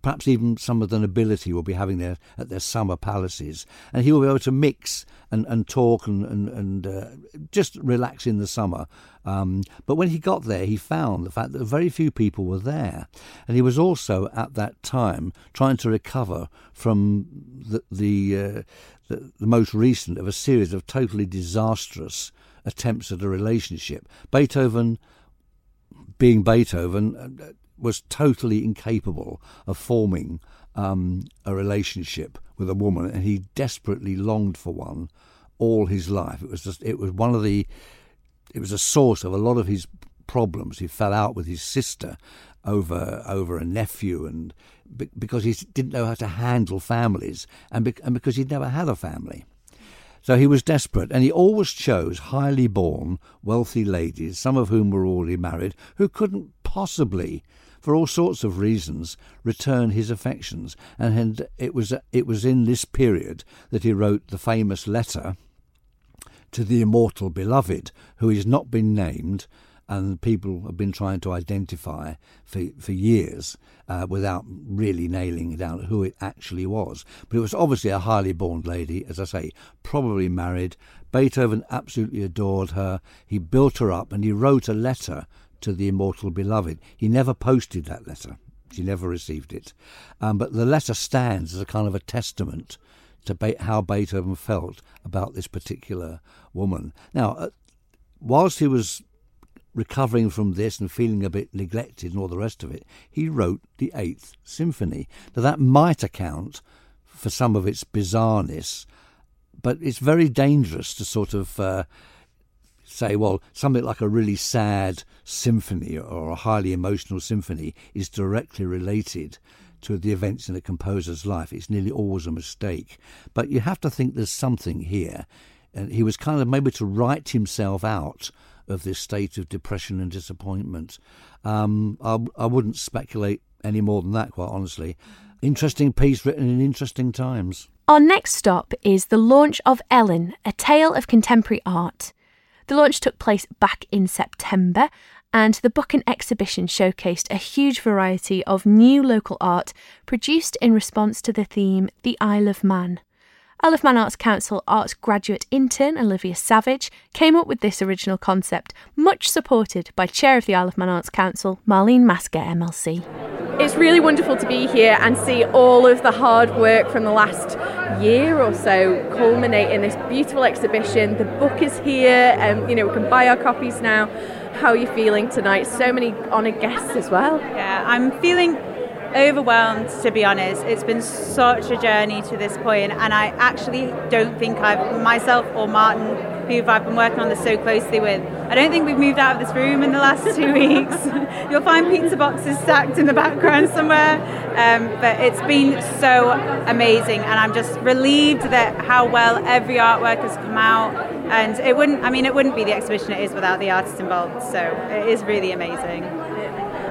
perhaps even some of the nobility will be having their at their summer palaces, and he will be able to mix and, and talk and and, and uh, just relax in the summer. Um, but when he got there, he found the fact that very few people were there, and he was also at that time trying to recover from the the, uh, the, the most recent of a series of totally disastrous attempts at a relationship. Beethoven being Beethoven, uh, was totally incapable of forming um, a relationship with a woman, and he desperately longed for one all his life. It was just, it was one of the, it was a source of a lot of his problems. He fell out with his sister over over a nephew, and because he didn't know how to handle families, and, be, and because he'd never had a family. So he was desperate, and he always chose highly born, wealthy ladies, some of whom were already married, who couldn't possibly for all sorts of reasons, return his affections. And it was, it was in this period that he wrote the famous letter to the immortal beloved, who has not been named and people have been trying to identify for, for years uh, without really nailing down who it actually was. But it was obviously a highly born lady, as I say, probably married. Beethoven absolutely adored her. He built her up and he wrote a letter to the immortal beloved. He never posted that letter. She never received it. Um, but the letter stands as a kind of a testament to be- how Beethoven felt about this particular woman. Now, uh, whilst he was recovering from this and feeling a bit neglected and all the rest of it, he wrote the Eighth Symphony. Now, that might account for some of its bizarreness, but it's very dangerous to sort of. Uh, say, well, something like a really sad symphony or a highly emotional symphony is directly related to the events in a composer's life. It's nearly always a mistake. But you have to think there's something here. And he was kind of maybe to write himself out of this state of depression and disappointment. Um, I, I wouldn't speculate any more than that, quite honestly. Interesting piece written in interesting times. Our next stop is the launch of Ellan, a tale of contemporary art. The launch took place back in September, and the book and exhibition showcased a huge variety of new local art produced in response to the theme The Isle of Man. Isle of Man Arts Council arts graduate intern Olivia Savage came up with this original concept, much supported by Chair of the Isle of Man Arts Council, Marlene Maska MLC. It's really wonderful to be here and see all of the hard work from the last year or so culminate in this beautiful exhibition. The book is here, and you know we can buy our copies now. How are you feeling tonight? So many honoured guests as well. Yeah, I'm feeling overwhelmed to be honest. It's been such a journey to this point, and I actually don't think I've myself or Martin, who I've been working on this so closely with, I don't think we've moved out of this room in the last two weeks. You'll find pizza boxes stacked in the background somewhere, um, but it's been so amazing, and I'm just relieved that how well every artwork has come out. And it wouldn't, I mean, it wouldn't be the exhibition it is without the artists involved. So it is really amazing.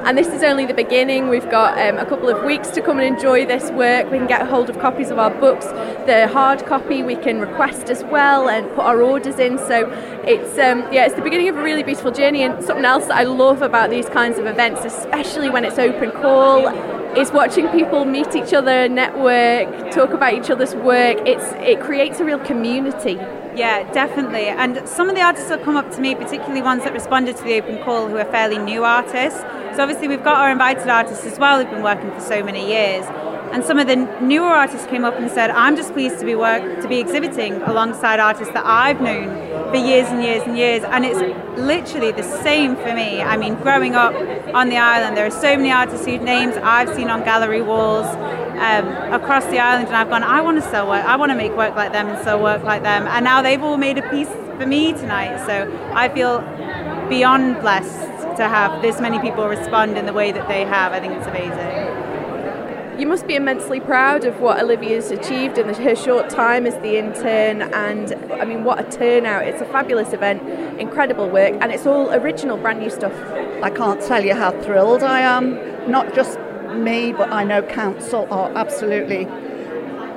And this is only the beginning. We've got um, a couple of weeks to come and enjoy this work. We can get hold of copies of our books. The hard copy we can request as well and put our orders in. So it's um, yeah, it's the beginning of a really beautiful journey. And something else that I love about these kinds of events, especially when it's open call is watching people meet each other, network, talk about each other's work. It's it creates a real community. Yeah, definitely. And some of the artists have come up to me, particularly ones that responded to the open call, who are fairly new artists. So obviously we've got our invited artists as well who've been working for so many years. And some of the newer artists came up and said, "I'm just pleased to be work to be exhibiting alongside artists that I've known for years and years and years." And it's literally the same for me. I mean, growing up on the island, there are so many artists whose names I've seen on gallery walls um, across the island, and I've gone, "I want to sell work. I want to make work like them and sell work like them." And now they've all made a piece for me tonight. So I feel beyond blessed to have this many people respond in the way that they have. I think it's amazing. You must be immensely proud of what Olivia's achieved in her short time as the intern, and I mean, what a turnout! It's a fabulous event, incredible work, and it's all original, brand new stuff. I can't tell you how thrilled I am. Not just me, but I know council are absolutely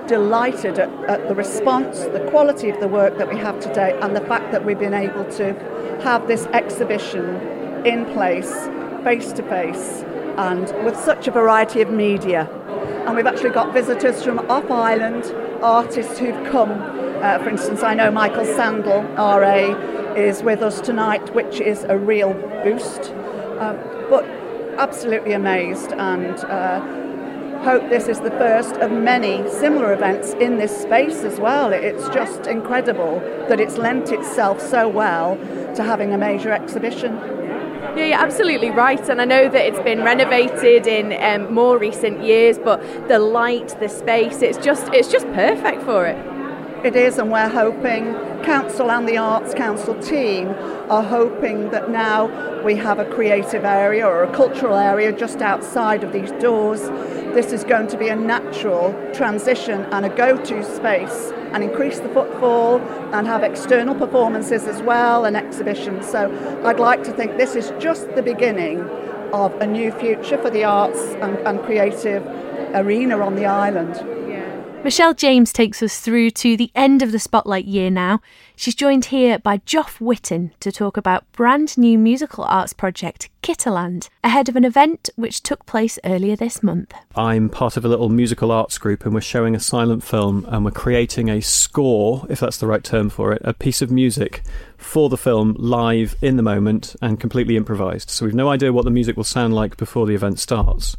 delighted at, at, the response, the quality of the work that we have today, and the fact that we've been able to have this exhibition in place, face to face, and with such a variety of media. And we've actually got visitors from off island, artists who've come. Uh, for instance, I know Michael Sandle, RA, is with us tonight, which is a real boost. Uh, but absolutely amazed and uh, hope this is the first of many similar events in this space as well. It's just incredible that it's lent itself so well to having a major exhibition. Yeah, you're absolutely right. And I know that it's been renovated in um, more recent years, but the light, the space, it's just it's just perfect for it. It is, and we're hoping, Council and the Arts Council team are hoping that now we have a creative area or a cultural area just outside of these doors. This is going to be a natural transition and a go to space and increase the footfall and have external performances as well and exhibitions. So I'd like to think this is just the beginning of a new future for the arts and, and creative arena on the island. Michelle James takes us through to the end of the Spotlight year now. She's joined here by Joff Witten to talk about brand new musical arts project Kitterland, ahead of an event which took place earlier this month. I'm part of a little musical arts group and we're showing a silent film and we're creating a score, if that's the right term for it, a piece of music for the film live in the moment and completely improvised. So we've no idea what the music will sound like before the event starts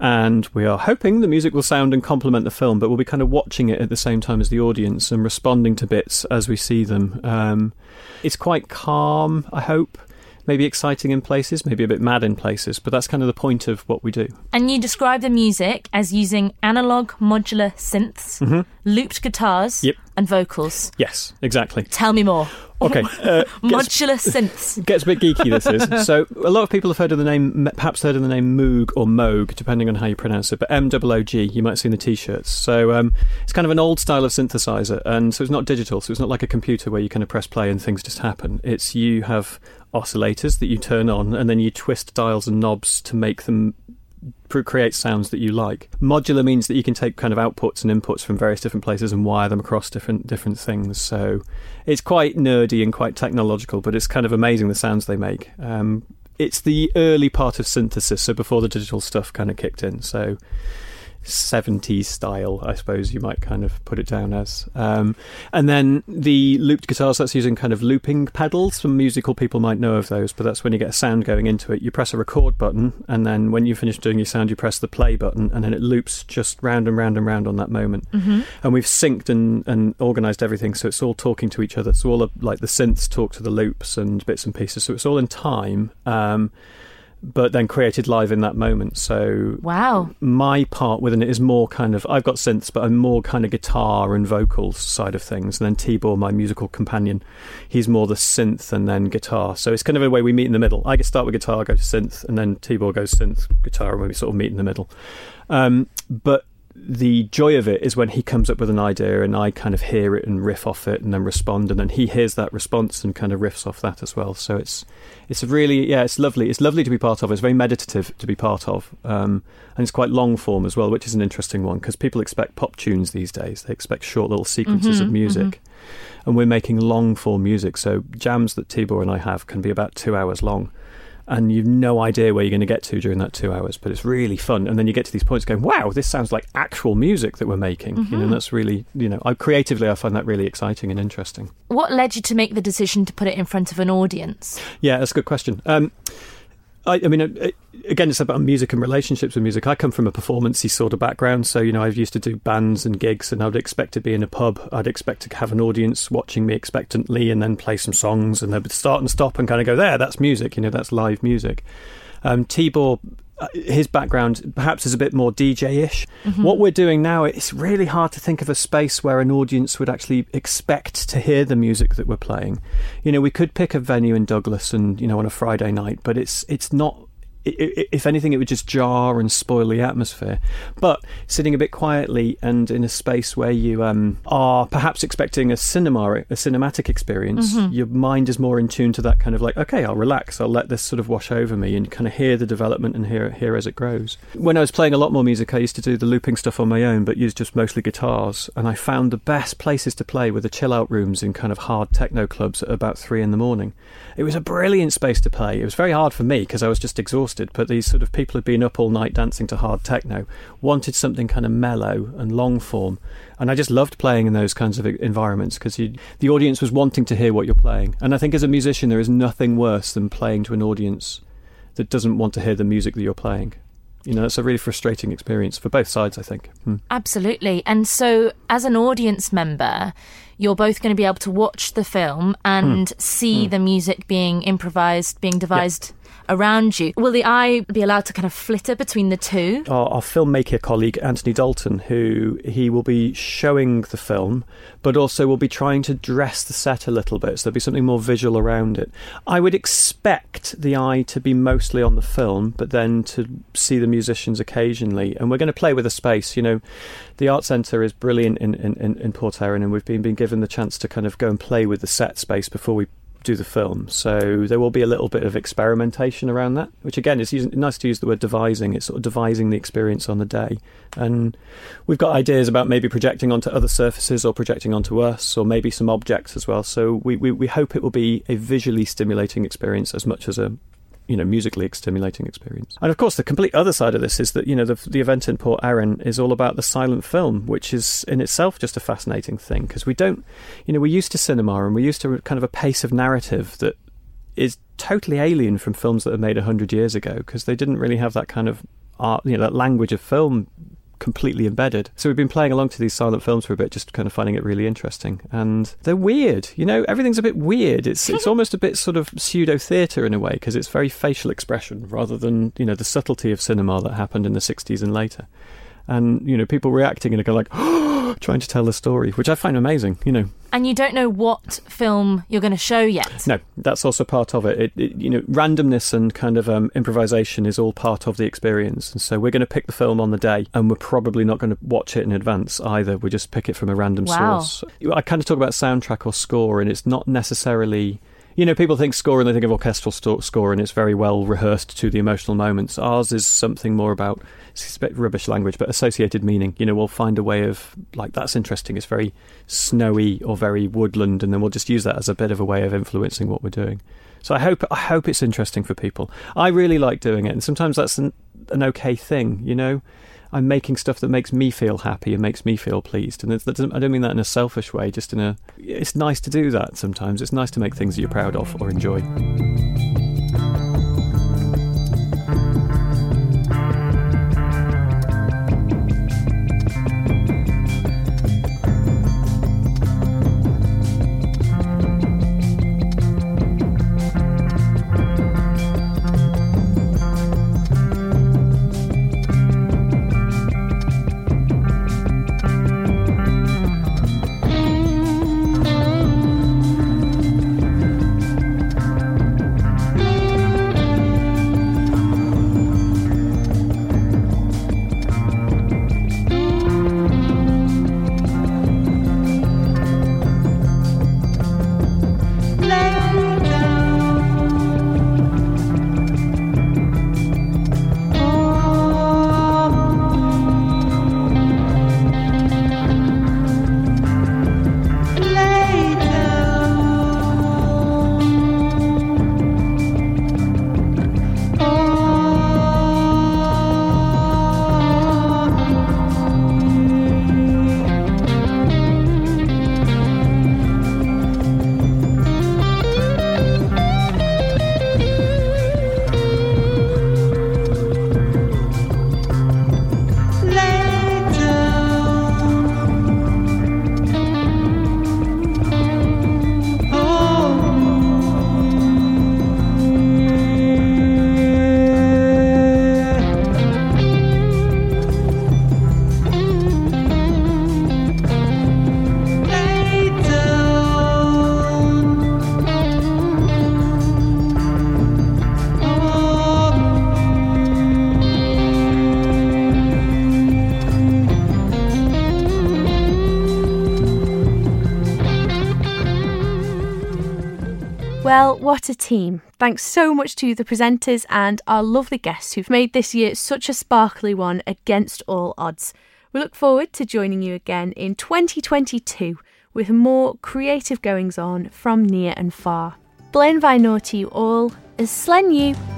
and we are hoping the music will sound and complement the film, but we'll be kind of watching it at the same time as the audience and responding to bits as we see them. Um, it's quite calm, I hope. Maybe exciting in places, maybe a bit mad in places, but that's kind of the point of what we do. And you describe the music as using analog modular synths, mm-hmm. looped guitars, yep. and vocals. Yes, exactly. Tell me more. Okay. Uh, Modular synths. Gets a bit geeky, this is. So, a lot of people have heard of the name, perhaps heard of the name Moog or Moog, depending on how you pronounce it, but M O O G, you might see in the t shirts. So, um, it's kind of an old style of synthesizer, and so it's not digital, so it's not like a computer where you kind of press play and things just happen. It's you have oscillators that you turn on, and then you twist dials and knobs to make them create sounds that you like. Modular means that you can take kind of outputs and inputs from various different places and wire them across different different things. So it's quite nerdy and quite technological, but it's kind of amazing the sounds they make. Um, it's the early part of synthesis, so before the digital stuff kind of kicked in. So 70s style, I suppose you might kind of put it down as. Um, and then the looped guitars, that's using kind of looping pedals. Some musical people might know of those, but that's when you get a sound going into it. You press a record button, and then when you finish doing your sound, you press the play button, and then it loops just round and round and round on that moment. Mm-hmm. And we've synced and, and organized everything, so it's all talking to each other. So all of, like the synths talk to the loops and bits and pieces. So it's all in time. Um, but then created live in that moment. So wow, my part within it is more kind of I've got synths, but I'm more kind of guitar and vocals side of things. And then Tibor, my musical companion, he's more the synth and then guitar. So it's kind of a way we meet in the middle. I get start with guitar, go to synth, and then Tibor goes synth, guitar, and we sort of meet in the middle. Um, but the joy of it is when he comes up with an idea and I kind of hear it and riff off it and then respond and then he hears that response and kind of riffs off that as well. So it's it's really yeah it's lovely. It's lovely to be part of. It's very meditative to be part of, um, and it's quite long form as well, which is an interesting one because people expect pop tunes these days. They expect short little sequences mm-hmm, of music. Mm-hmm. And we're making long form music, so jams that Tibor and I have can be about two hours long and you've no idea where you're going to get to during that two hours. But it's really fun, and then you get to these points going, "Wow, this sounds like actual music that we're making." You know, Mhm. and that's really, you know, I creatively I find that really exciting and interesting. What led you to make the decision to put it in front of an audience? Yeah, that's a good question. Um, I, I mean, uh, uh, again, it's about music and relationships with music. I come from a performancey sort of background, so you know, I've used to do bands and gigs, and I would expect to be in a pub. I'd expect to have an audience watching me expectantly, and then play some songs, and they would start and stop and kind of go, "There, that's music." You know, that's live music. Um, Tibor, his background perhaps is a bit more DJ-ish. Mhm. What we're doing now, it's really hard to think of a space where an audience would actually expect to hear the music that we're playing. You know, we could pick a venue in Douglas and you know on a Friday night, but it's it's not. If anything, it would just jar and spoil the atmosphere. But sitting a bit quietly and in a space where you um, are perhaps expecting a cinema, a cinematic experience, Mhm. your mind is more in tune to that kind of like, okay, I'll relax, I'll let this sort of wash over me and kind of hear the development and hear hear as it grows. When I was playing a lot more music, I used to do the looping stuff on my own, but used just mostly guitars. And I found the best places to play were the chill out rooms in kind of hard techno clubs at about three in the morning. It was a brilliant space to play. It was very hard for me because I was just exhausted. But these sort of people who'd been up all night dancing to hard techno wanted something kind of mellow and long form. And I just loved playing in those kinds of environments because the audience was wanting to hear what you're playing. And I think as a musician, there is nothing worse than playing to an audience that doesn't want to hear the music that you're playing. You know, it's a really frustrating experience for both sides, I think. Hmm. Absolutely. And so, as an audience member, you're both going to be able to watch the film and hmm. see hmm. the music being improvised, being devised around you. Will the eye be allowed to kind of flitter between the two? our, our filmmaker colleague Anthony Dalton, who he will be showing the film, but also will be trying to dress the set a little bit, so there'll be something more visual around it. I would expect the eye to be mostly on the film, but then to see the musicians occasionally. And we're going to play with the space. You know, the art centre is brilliant in, in, in, Port Erin, and we've been, been given the chance to kind of go and play with the set space before we do the film. So there will be a little bit of experimentation around that, which again is using, nice to use the word devising. It's sort of devising the experience on the day. And we've got ideas about maybe projecting onto other surfaces or projecting onto us or maybe some objects as well. So we, we, we hope it will be a visually stimulating experience as much as a you know musically stimulating experience. And of course, the complete other side of this is that you know the the event in Port Erin is all about the silent film, which is in itself just a fascinating thing because we don't, you know, we're used to cinema and we're used to kind of a pace of narrative that is totally alien from films that are made hundred years ago because they didn't really have that kind of art, you know, that language of film completely embedded. So we've been playing along to these silent films for a bit, just kind of finding it really interesting. And they're weird, you know. Everything's a bit weird. It's it's almost a bit sort of pseudo theatre in a way because it's very facial expression rather than you know the subtlety of cinema that happened in the '60s and later. And you know, people reacting and go like, trying to tell the story, which I find amazing. You know, And you don't know what film you're going to show yet. no, that's also part of it. It, it you know, randomness and kind of um, improvisation is all part of the experience. And so we're going to pick the film on the day, and we're probably not going to watch it in advance either. We just pick it from a random Wow. source. I kind of talk about soundtrack or score, and it's not necessarily. You know, people think score and they think of orchestral score, and it's very well rehearsed to the emotional moments. Ours is something more about bit rubbish language, but associated meaning. You know, we'll find a way of like that's interesting. It's very snowy or very woodland, and then we'll just use that as a bit of a way of influencing what we're doing. So I hope I hope it's interesting for people. I really like doing it, and sometimes that's an, an okay thing. You know, I'm making stuff that makes me feel happy and makes me feel pleased, and I don't mean that in a selfish way. Just in a, it's nice to do that sometimes. It's nice to make things that you're proud of or enjoy. Team. Thanks so much to the presenters and our lovely guests who've made this year such a sparkly one against all odds. We look forward to joining you again in 2022 with more creative goings on from near and far. Blaine Vinor to you all as Slen you.